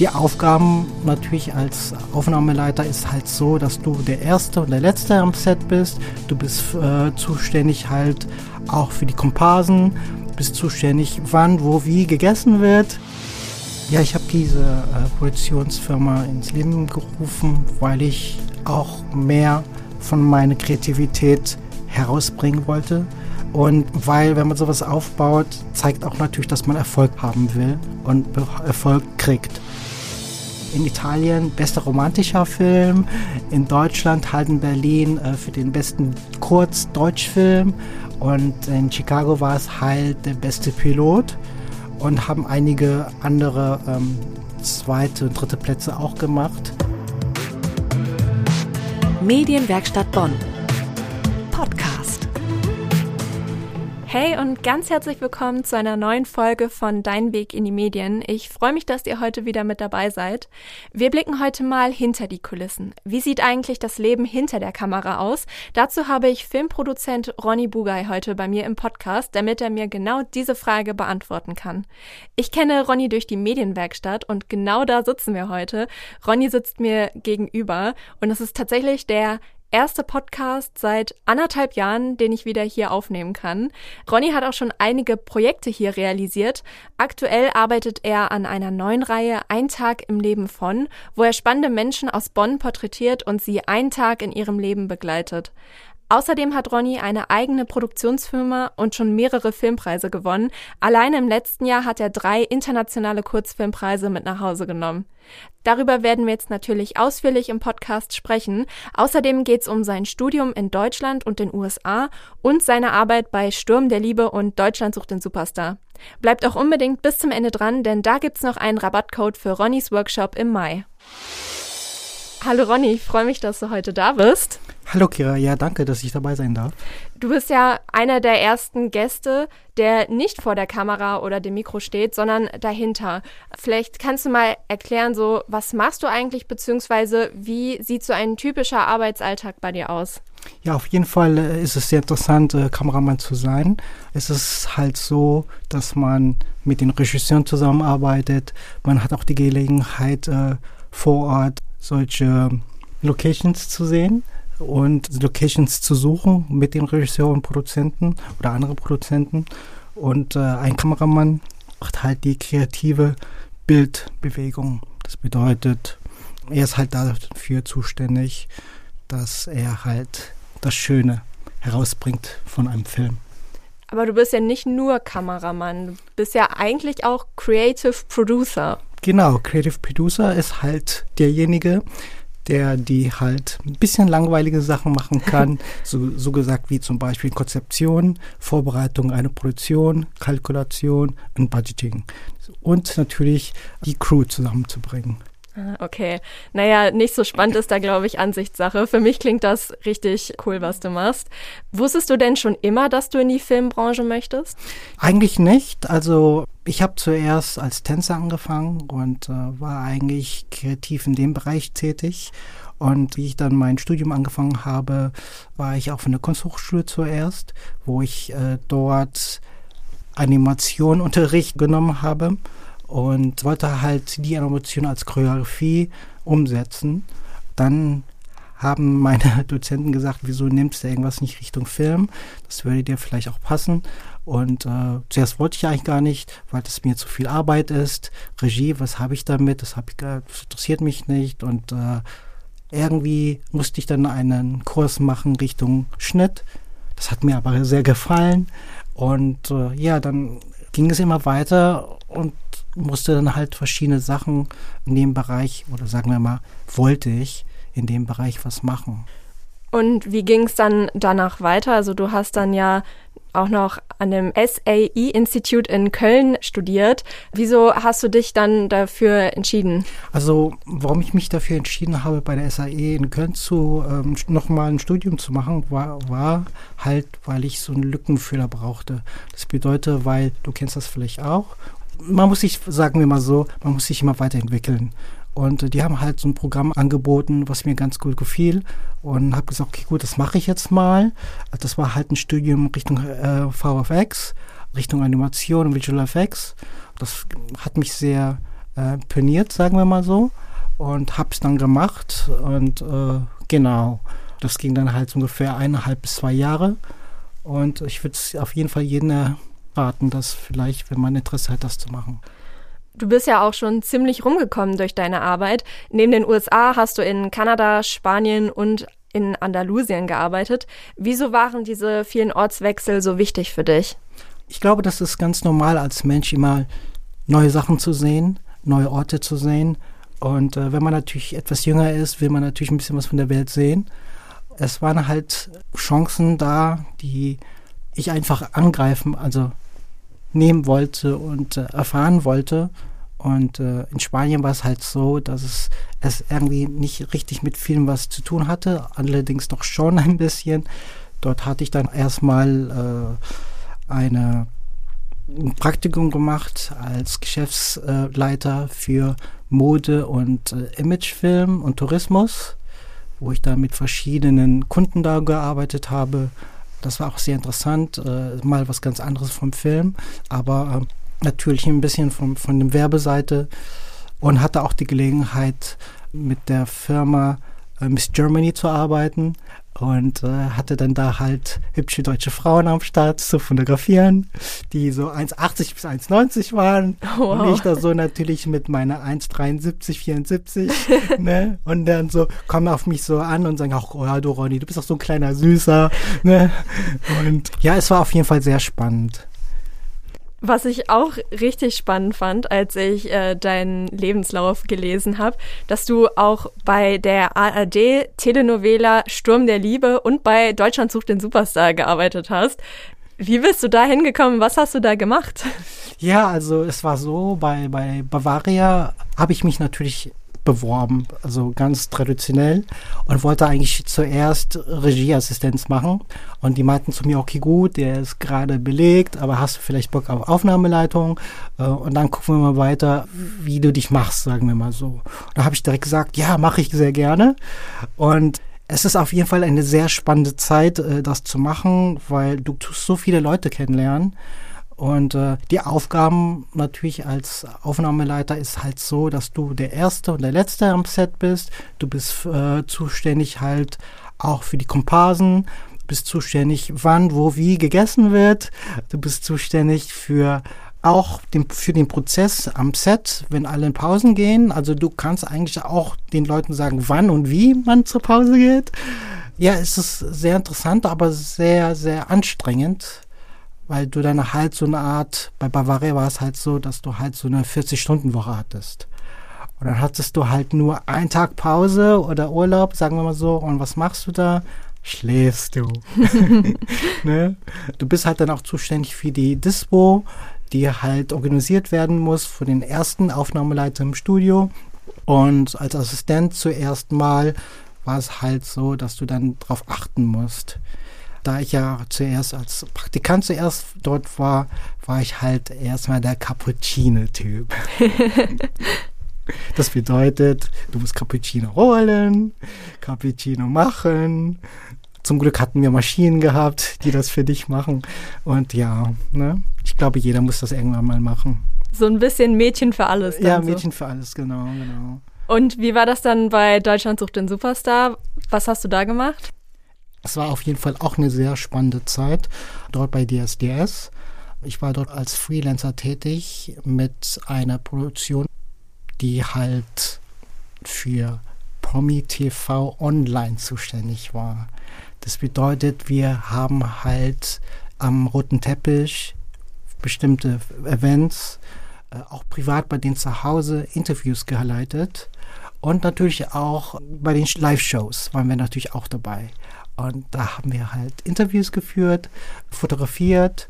Die Aufgaben natürlich als Aufnahmeleiter ist halt so, dass du der Erste und der Letzte am Set bist. Du bist äh, zuständig halt auch für die Komparsen, bist zuständig, wann, wo, wie gegessen wird. Ja, ich habe diese äh, Produktionsfirma ins Leben gerufen, weil ich auch mehr von meiner Kreativität herausbringen wollte. Und weil, wenn man sowas aufbaut, zeigt auch natürlich, dass man Erfolg haben will und Erfolg kriegt. In Italien bester romantischer Film, in Deutschland halt in Berlin äh, für den besten Kurz-Deutschfilm und in Chicago war es halt der beste Pilot und haben einige andere ähm, zweite und dritte Plätze auch gemacht. Medienwerkstatt Bonn. Podcast. Hey und ganz herzlich willkommen zu einer neuen Folge von Dein Weg in die Medien. Ich freue mich, dass ihr heute wieder mit dabei seid. Wir blicken heute mal hinter die Kulissen. Wie sieht eigentlich das Leben hinter der Kamera aus? Dazu habe ich Filmproduzent Ronny Bugay heute bei mir im Podcast, damit er mir genau diese Frage beantworten kann. Ich kenne Ronny durch die Medienwerkstatt und genau da sitzen wir heute. Ronny sitzt mir gegenüber und es ist tatsächlich der erster Podcast seit anderthalb Jahren, den ich wieder hier aufnehmen kann. Ronny hat auch schon einige Projekte hier realisiert. Aktuell arbeitet er an einer neuen Reihe Ein Tag im Leben von, wo er spannende Menschen aus Bonn porträtiert und sie einen Tag in ihrem Leben begleitet. Außerdem hat Ronny eine eigene Produktionsfirma und schon mehrere Filmpreise gewonnen. Alleine im letzten Jahr hat er drei internationale Kurzfilmpreise mit nach Hause genommen. Darüber werden wir jetzt natürlich ausführlich im Podcast sprechen. Außerdem geht es um sein Studium in Deutschland und den USA und seine Arbeit bei Sturm der Liebe und Deutschland sucht den Superstar. Bleibt auch unbedingt bis zum Ende dran, denn da gibt's noch einen Rabattcode für Ronnys Workshop im Mai. Hallo Ronny, ich freue mich, dass du heute da bist. Hallo Kira, ja danke, dass ich dabei sein darf. Du bist ja einer der ersten Gäste, der nicht vor der Kamera oder dem Mikro steht, sondern dahinter. Vielleicht kannst du mal erklären, so was machst du eigentlich, beziehungsweise wie sieht so ein typischer Arbeitsalltag bei dir aus? Ja, auf jeden Fall äh, ist es sehr interessant, äh, Kameramann zu sein. Es ist halt so, dass man mit den Regisseuren zusammenarbeitet. Man hat auch die Gelegenheit, äh, vor Ort solche Locations zu sehen und Locations zu suchen mit den Regisseuren und Produzenten oder anderen Produzenten. Und äh, ein Kameramann macht halt die kreative Bildbewegung. Das bedeutet, er ist halt dafür zuständig, dass er halt das Schöne herausbringt von einem Film. Aber du bist ja nicht nur Kameramann, du bist ja eigentlich auch Creative Producer. Genau, Creative Producer ist halt derjenige, der die halt ein bisschen langweilige Sachen machen kann, so, so gesagt wie zum Beispiel Konzeption, Vorbereitung einer Produktion, Kalkulation und Budgeting. Und natürlich die Crew zusammenzubringen. Ah, okay. Naja, nicht so spannend ist da, glaube ich, Ansichtssache. Für mich klingt das richtig cool, was du machst. Wusstest du denn schon immer, dass du in die Filmbranche möchtest? Eigentlich nicht. Also ich habe zuerst als Tänzer angefangen und äh, war eigentlich kreativ in dem Bereich tätig. Und wie ich dann mein Studium angefangen habe, war ich auch von der Kunsthochschule zuerst, wo ich äh, dort Animationunterricht genommen habe und wollte halt die Animation als Choreografie umsetzen. Dann haben meine Dozenten gesagt, wieso nimmst du irgendwas nicht Richtung Film? Das würde dir vielleicht auch passen. Und äh, zuerst wollte ich eigentlich gar nicht, weil das mir zu viel Arbeit ist. Regie, was habe ich damit? Das, hab ich, das interessiert mich nicht. Und äh, irgendwie musste ich dann einen Kurs machen Richtung Schnitt. Das hat mir aber sehr gefallen. Und äh, ja, dann ging es immer weiter und musste dann halt verschiedene Sachen in dem Bereich, oder sagen wir mal, wollte ich in dem Bereich was machen. Und wie ging es dann danach weiter? Also du hast dann ja auch noch an dem SAE-Institut in Köln studiert. Wieso hast du dich dann dafür entschieden? Also, warum ich mich dafür entschieden habe, bei der SAE in Köln zu ähm, nochmal ein Studium zu machen, war, war halt, weil ich so einen Lückenfüller brauchte. Das bedeutet, weil du kennst das vielleicht auch man muss sich, sagen wir mal so, man muss sich immer weiterentwickeln. Und äh, die haben halt so ein Programm angeboten, was mir ganz gut gefiel. Und habe gesagt, okay, gut, das mache ich jetzt mal. Das war halt ein Studium Richtung äh, VFX, Richtung Animation und Visual Effects. Das hat mich sehr äh, peniert, sagen wir mal so. Und habe es dann gemacht und äh, genau, das ging dann halt ungefähr eineinhalb bis zwei Jahre. Und ich würde es auf jeden Fall jedem raten, das vielleicht, wenn man Interesse hat, das zu machen. Du bist ja auch schon ziemlich rumgekommen durch deine Arbeit. Neben den USA hast du in Kanada, Spanien und in Andalusien gearbeitet. Wieso waren diese vielen Ortswechsel so wichtig für dich? Ich glaube, das ist ganz normal als Mensch immer neue Sachen zu sehen, neue Orte zu sehen. Und äh, wenn man natürlich etwas jünger ist, will man natürlich ein bisschen was von der Welt sehen. Es waren halt Chancen da, die ich einfach angreifen, also nehmen wollte und äh, erfahren wollte. Und äh, in Spanien war es halt so, dass es, es irgendwie nicht richtig mit Film was zu tun hatte, allerdings doch schon ein bisschen. Dort hatte ich dann erstmal äh, eine ein Praktikum gemacht als Geschäftsleiter für Mode und äh, Imagefilm und Tourismus, wo ich da mit verschiedenen Kunden da gearbeitet habe. Das war auch sehr interessant, äh, mal was ganz anderes vom Film, aber äh, natürlich ein bisschen von, von der Werbeseite und hatte auch die Gelegenheit, mit der Firma Miss Germany zu arbeiten und äh, hatte dann da halt hübsche deutsche Frauen am Start zu fotografieren, die so 1,80 bis 1,90 waren wow. und ich da so natürlich mit meiner 1,73, 74 ne? und dann so kommen auf mich so an und sagen, ach oh, ja, du Ronny, du bist doch so ein kleiner Süßer ne? und ja, es war auf jeden Fall sehr spannend. Was ich auch richtig spannend fand, als ich äh, deinen Lebenslauf gelesen habe, dass du auch bei der ARD Telenovela Sturm der Liebe und bei Deutschland sucht den Superstar gearbeitet hast. Wie bist du da hingekommen? Was hast du da gemacht? Ja, also es war so, bei, bei Bavaria habe ich mich natürlich beworben, also ganz traditionell und wollte eigentlich zuerst Regieassistenz machen und die meinten zu mir, okay gut, der ist gerade belegt, aber hast du vielleicht Bock auf Aufnahmeleitung äh, und dann gucken wir mal weiter, wie du dich machst, sagen wir mal so. da habe ich direkt gesagt, ja, mache ich sehr gerne und es ist auf jeden Fall eine sehr spannende Zeit, äh, das zu machen, weil du tust so viele Leute kennenlernen. Und äh, die Aufgaben natürlich als Aufnahmeleiter ist halt so, dass du der Erste und der Letzte am Set bist. Du bist äh, zuständig halt auch für die Komparsen, bist zuständig, wann, wo, wie gegessen wird. Du bist zuständig für auch den, für den Prozess am Set, wenn alle in Pausen gehen. Also du kannst eigentlich auch den Leuten sagen, wann und wie man zur Pause geht. Ja, es ist sehr interessant, aber sehr, sehr anstrengend weil du dann halt so eine Art, bei Bavaria war es halt so, dass du halt so eine 40-Stunden-Woche hattest. Und dann hattest du halt nur einen Tag Pause oder Urlaub, sagen wir mal so. Und was machst du da? Schläfst du. ne? Du bist halt dann auch zuständig für die Dispo, die halt organisiert werden muss für den ersten Aufnahmeleiter im Studio. Und als Assistent zuerst mal war es halt so, dass du dann darauf achten musst, da ich ja zuerst als Praktikant zuerst dort war, war ich halt erstmal der Cappuccino-Typ. das bedeutet, du musst Cappuccino holen, Cappuccino machen. Zum Glück hatten wir Maschinen gehabt, die das für dich machen. Und ja, ne? ich glaube, jeder muss das irgendwann mal machen. So ein bisschen Mädchen für alles. ja, Mädchen so. für alles, genau, genau. Und wie war das dann bei Deutschland sucht den Superstar? Was hast du da gemacht? Es war auf jeden Fall auch eine sehr spannende Zeit dort bei DSDS. Ich war dort als Freelancer tätig mit einer Produktion, die halt für Promi TV Online zuständig war. Das bedeutet, wir haben halt am roten Teppich bestimmte Events, äh, auch privat bei denen zu Hause Interviews geleitet und natürlich auch bei den Live-Shows waren wir natürlich auch dabei. Und da haben wir halt Interviews geführt, fotografiert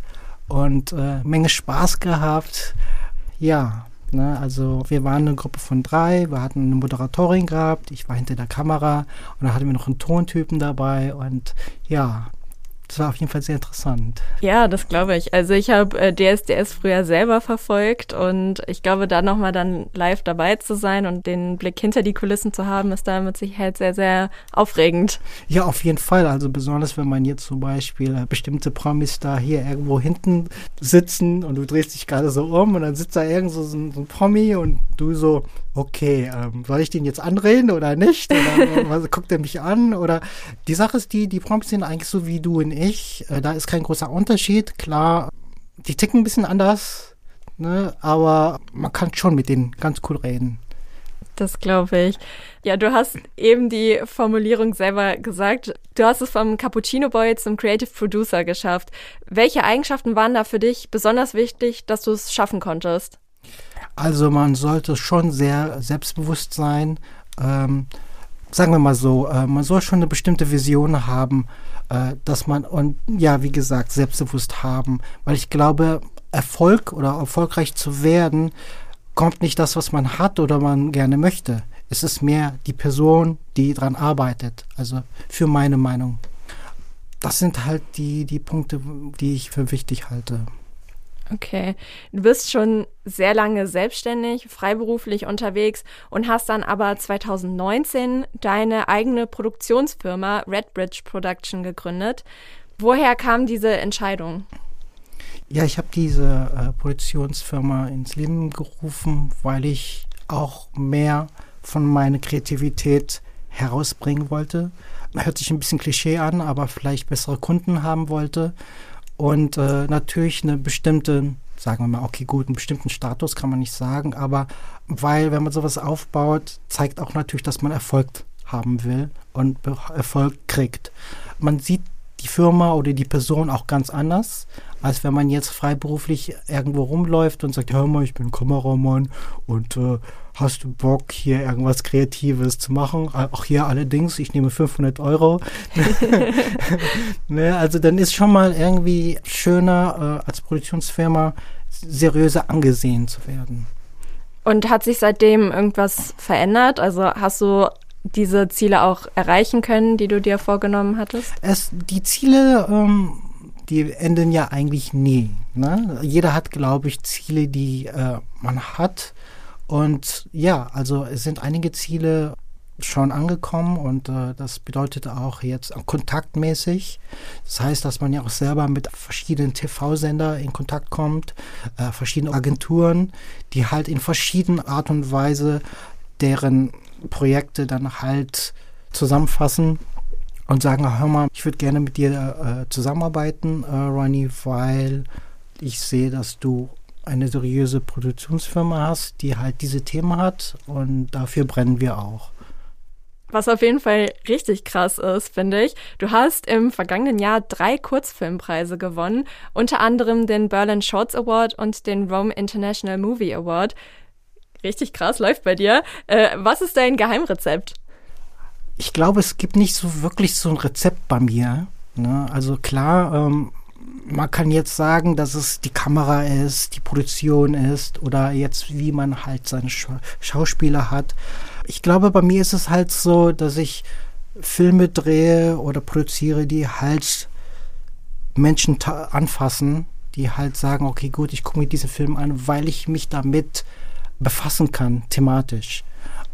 und äh, Menge Spaß gehabt. Ja, ne, also wir waren eine Gruppe von drei, wir hatten eine Moderatorin gehabt, ich war hinter der Kamera. Und dann hatten wir noch einen Tontypen dabei. Und ja, das war auf jeden Fall sehr interessant. Ja, das glaube ich. Also ich habe äh, DSDS früher selber verfolgt und ich glaube, da nochmal dann live dabei zu sein und den Blick hinter die Kulissen zu haben, ist da mit Sicherheit sehr, sehr aufregend. Ja, auf jeden Fall. Also besonders, wenn man jetzt zum Beispiel äh, bestimmte Promis da hier irgendwo hinten sitzen und du drehst dich gerade so um und dann sitzt da irgend so ein, so ein Promi und du so, okay, ähm, soll ich den jetzt anreden oder nicht? Oder was, guckt er mich an? Oder die Sache ist die, die Promis sind eigentlich so wie du und ich. Äh, da ist kein großer Unterschied. Klar, die ticken ein bisschen anders, ne? aber man kann schon mit denen ganz cool reden. Das glaube ich. Ja, du hast eben die Formulierung selber gesagt. Du hast es vom Cappuccino Boy zum Creative Producer geschafft. Welche Eigenschaften waren da für dich besonders wichtig, dass du es schaffen konntest? Also man sollte schon sehr selbstbewusst sein. Ähm, sagen wir mal so, äh, man soll schon eine bestimmte Vision haben, äh, dass man und ja, wie gesagt, selbstbewusst haben, weil ich glaube, Erfolg oder erfolgreich zu werden, kommt nicht das, was man hat oder man gerne möchte. Es ist mehr die Person, die daran arbeitet. Also für meine Meinung. Das sind halt die, die Punkte, die ich für wichtig halte. Okay. Du bist schon sehr lange selbstständig, freiberuflich unterwegs und hast dann aber 2019 deine eigene Produktionsfirma Redbridge Production gegründet. Woher kam diese Entscheidung? Ja, ich habe diese äh, Produktionsfirma ins Leben gerufen, weil ich auch mehr von meiner Kreativität herausbringen wollte. Hört sich ein bisschen Klischee an, aber vielleicht bessere Kunden haben wollte und äh, natürlich eine bestimmte, sagen wir mal, okay, gut, einen bestimmten Status kann man nicht sagen, aber weil, wenn man sowas aufbaut, zeigt auch natürlich, dass man Erfolg haben will und Erfolg kriegt. Man sieht die Firma oder die Person auch ganz anders, als wenn man jetzt freiberuflich irgendwo rumläuft und sagt, hör mal, ich bin Kameramann und äh, hast du Bock, hier irgendwas Kreatives zu machen? Auch hier allerdings, ich nehme 500 Euro. ne, also dann ist schon mal irgendwie schöner, äh, als Produktionsfirma seriöser angesehen zu werden. Und hat sich seitdem irgendwas verändert? Also hast du diese Ziele auch erreichen können, die du dir vorgenommen hattest? Es, die Ziele, ähm, die enden ja eigentlich nie. Ne? Jeder hat, glaube ich, Ziele, die äh, man hat. Und ja, also es sind einige Ziele schon angekommen und äh, das bedeutet auch jetzt kontaktmäßig. Das heißt, dass man ja auch selber mit verschiedenen TV-Sender in Kontakt kommt, äh, verschiedene Agenturen, die halt in verschiedenen Art und Weise deren Projekte dann halt zusammenfassen und sagen, hör mal, ich würde gerne mit dir äh, zusammenarbeiten, äh, Ronnie, weil ich sehe, dass du eine seriöse Produktionsfirma hast, die halt diese Themen hat und dafür brennen wir auch. Was auf jeden Fall richtig krass ist, finde ich. Du hast im vergangenen Jahr drei Kurzfilmpreise gewonnen, unter anderem den Berlin Shorts Award und den Rome International Movie Award. Richtig krass, läuft bei dir. Äh, was ist dein Geheimrezept? Ich glaube, es gibt nicht so wirklich so ein Rezept bei mir. Ne? Also klar, ähm, man kann jetzt sagen, dass es die Kamera ist, die Produktion ist oder jetzt wie man halt seine Scha Schauspieler hat. Ich glaube, bei mir ist es halt so, dass ich Filme drehe oder produziere, die halt Menschen anfassen, die halt sagen, okay, gut, ich gucke mir diesen Film an, weil ich mich damit befassen kann, thematisch.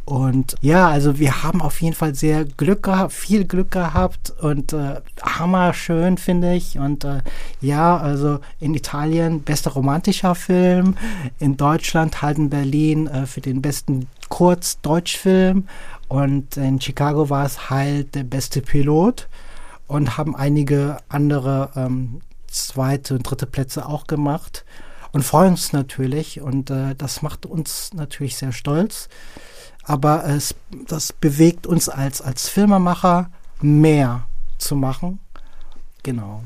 Und ja, also wir haben auf jeden Fall sehr Glück gehabt, viel Glück gehabt und äh, hammer schön, finde ich. Und äh, ja, also in Italien bester romantischer Film, in Deutschland halt in Berlin äh, für den besten Kurz-Deutschfilm und in Chicago war es halt der beste Pilot und haben einige andere ähm, zweite und dritte Plätze auch gemacht und freuen uns natürlich und äh, das macht uns natürlich sehr stolz aber es, das bewegt uns als, als Filmemacher mehr zu machen. Genau.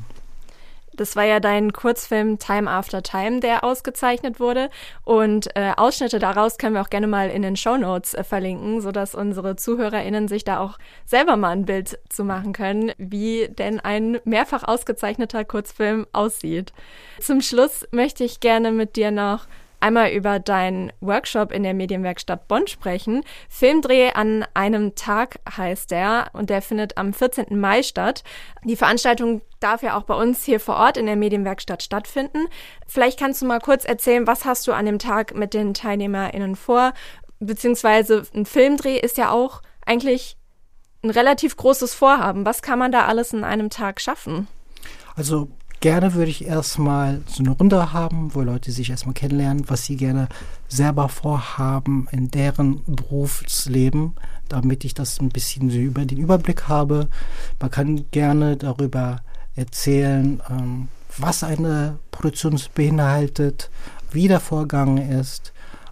Das war ja dein Kurzfilm Time After Time, der ausgezeichnet wurde. Und äh, Ausschnitte daraus können wir auch gerne mal in den Show Notes äh, verlinken, sodass unsere ZuhörerInnen sich da auch selber mal ein Bild zu machen können, wie denn ein mehrfach ausgezeichneter Kurzfilm aussieht. Zum Schluss möchte ich gerne mit dir noch einmal über deinen Workshop in der Medienwerkstatt Bonn sprechen. Filmdreh an einem Tag heißt der und der findet am 14. Mai statt. Die Veranstaltung darf ja auch bei uns hier vor Ort in der Medienwerkstatt stattfinden. Vielleicht kannst du mal kurz erzählen, was hast du an dem Tag mit den TeilnehmerInnen vor? Beziehungsweise ein Filmdreh ist ja auch eigentlich ein relativ großes Vorhaben. Was kann man da alles in einem Tag schaffen? Also gerne würde ich erstmal so eine Runde haben, wo Leute sich erstmal kennenlernen, was sie gerne selber vorhaben in deren Berufsleben, damit ich das ein bisschen so über den Überblick habe. Man kann gerne darüber erzählen, ähm, was eine Produktion beinhaltet, wie der Vorgang ist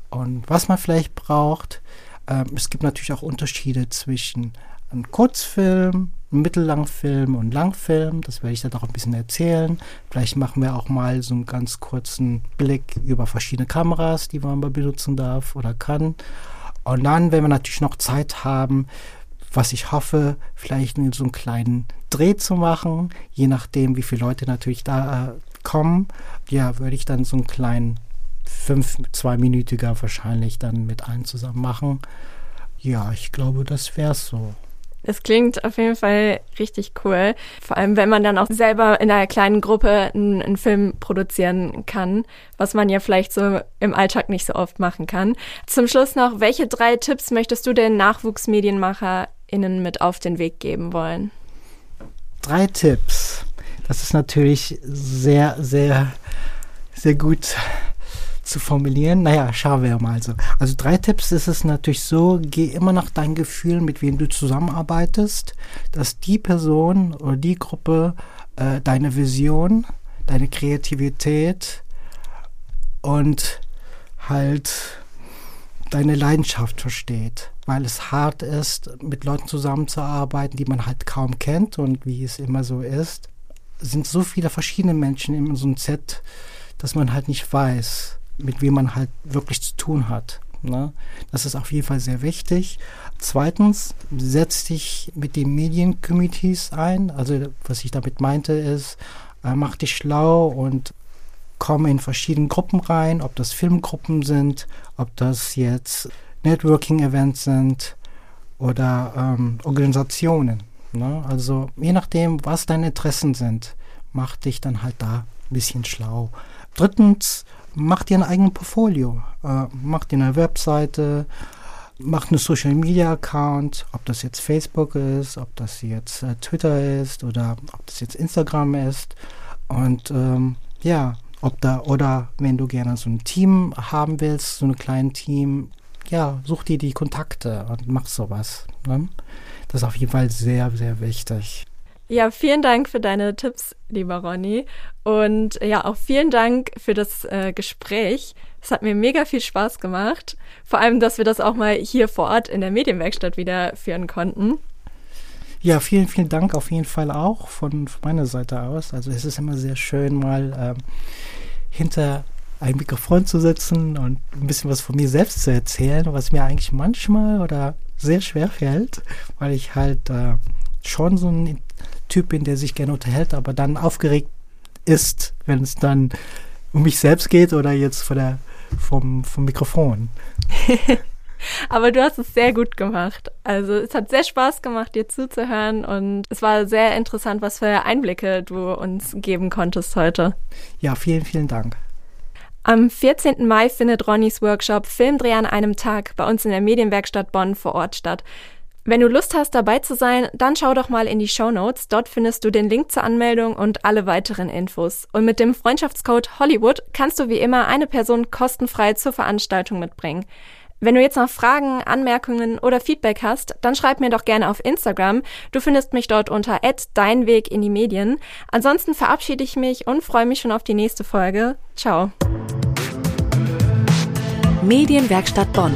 und was man vielleicht braucht. Ähm, es gibt natürlich auch Unterschiede zwischen einem Kurzfilm, Mittellangfilm und Langfilm. Das werde ich dann auch ein bisschen erzählen. Vielleicht machen wir auch mal so einen ganz kurzen Blick über verschiedene Kameras, die man mal benutzen darf oder kann. Und dann, wenn wir natürlich noch Zeit haben, was ich hoffe, vielleicht so einen kleinen Dreh zu machen, je nachdem, wie viele Leute natürlich da äh, kommen. Ja, würde ich dann so einen kleinen fünf, zweiminütiger wahrscheinlich dann mit allen zusammen machen. Ja, ich glaube, das wäre so. Es klingt auf jeden Fall richtig cool. Vor allem, wenn man dann auch selber in einer kleinen Gruppe einen, einen, Film produzieren kann, was man ja vielleicht so im Alltag nicht so oft machen kann. Zum Schluss noch, welche drei Tipps möchtest du den NachwuchsmedienmacherInnen mit auf den Weg geben wollen? Drei Tipps. Das ist natürlich sehr, sehr, sehr gut zu formulieren. Naja, schauen wir mal so. Also drei Tipps ist es natürlich so, geh immer nach deinem Gefühl, mit wem du zusammenarbeitest, dass die Person oder die Gruppe äh, deine Vision, deine Kreativität und halt deine Leidenschaft versteht, weil es hart ist, mit Leuten zusammenzuarbeiten, die man halt kaum kennt und wie es immer so ist, sind so viele verschiedene Menschen in so einem Set, dass man halt nicht weiß, mit wem man halt wirklich zu tun hat. Ne? Das ist auf jeden Fall sehr wichtig. Zweitens, setz dich mit den Mediencommittees ein. Also was ich damit meinte ist, äh, mach dich schlau und komm in verschiedene Gruppen rein, ob das Filmgruppen sind, ob das jetzt Networking-Events sind oder ähm, Organisationen. Ne? Also je nachdem, was deine Interessen sind, mach dich dann halt da ein bisschen schlau. Drittens, mach dir ein eigenes Portfolio. Äh, mach dir eine Webseite, mach einen Social Media Account, ob das jetzt Facebook ist, ob das jetzt äh, Twitter ist oder ob das jetzt Instagram ist. Und ähm, ja, ob da oder wenn du gerne so ein Team haben willst, so ein kleines Team, ja, such dir die Kontakte und mach sowas. Ne? Das ist auf jeden Fall sehr, sehr wichtig. Ja, vielen Dank für deine Tipps, lieber Ronny. Und ja, auch vielen Dank für das äh, Gespräch. Es hat mir mega viel Spaß gemacht. Vor allem, dass wir das auch mal hier vor Ort in der Medienwerkstatt wieder führen konnten. Ja, vielen, vielen Dank auf jeden Fall auch von, von meiner Seite aus. Also es ist immer sehr schön, mal ähm, hinter ein Mikrofon zu sitzen und ein bisschen was von mir selbst zu erzählen, was mir eigentlich manchmal oder sehr schwer fällt, weil ich halt äh, schon so ein Typ bin, der sich gerne unterhält, aber dann aufgeregt ist, wenn es dann um mich selbst geht oder jetzt vor der, vom, vom Mikrofon. Aber du hast es sehr gut gemacht. Also es hat sehr Spaß gemacht, dir zuzuhören und es war sehr interessant, was für Einblicke du uns geben konntest heute. Ja, vielen, vielen Dank. Am 14. Mai findet Ronnys Workshop Filmdreh an einem Tag bei uns in der Medienwerkstatt Bonn vor Ort statt. Wenn du Lust hast, dabei zu sein, dann schau doch mal in die Show Notes. Dort findest du den Link zur Anmeldung und alle weiteren Infos. Und mit dem Freundschaftscode Hollywood kannst du wie immer eine Person kostenfrei zur Veranstaltung mitbringen. Wenn du jetzt noch Fragen, Anmerkungen oder Feedback hast, dann schreib mir doch gerne auf Instagram. Du findest mich dort unter @deinweg in die Medien. Ansonsten verabschiede ich mich und freue mich schon auf die nächste Folge. Ciao. Medienwerkstatt Bonn.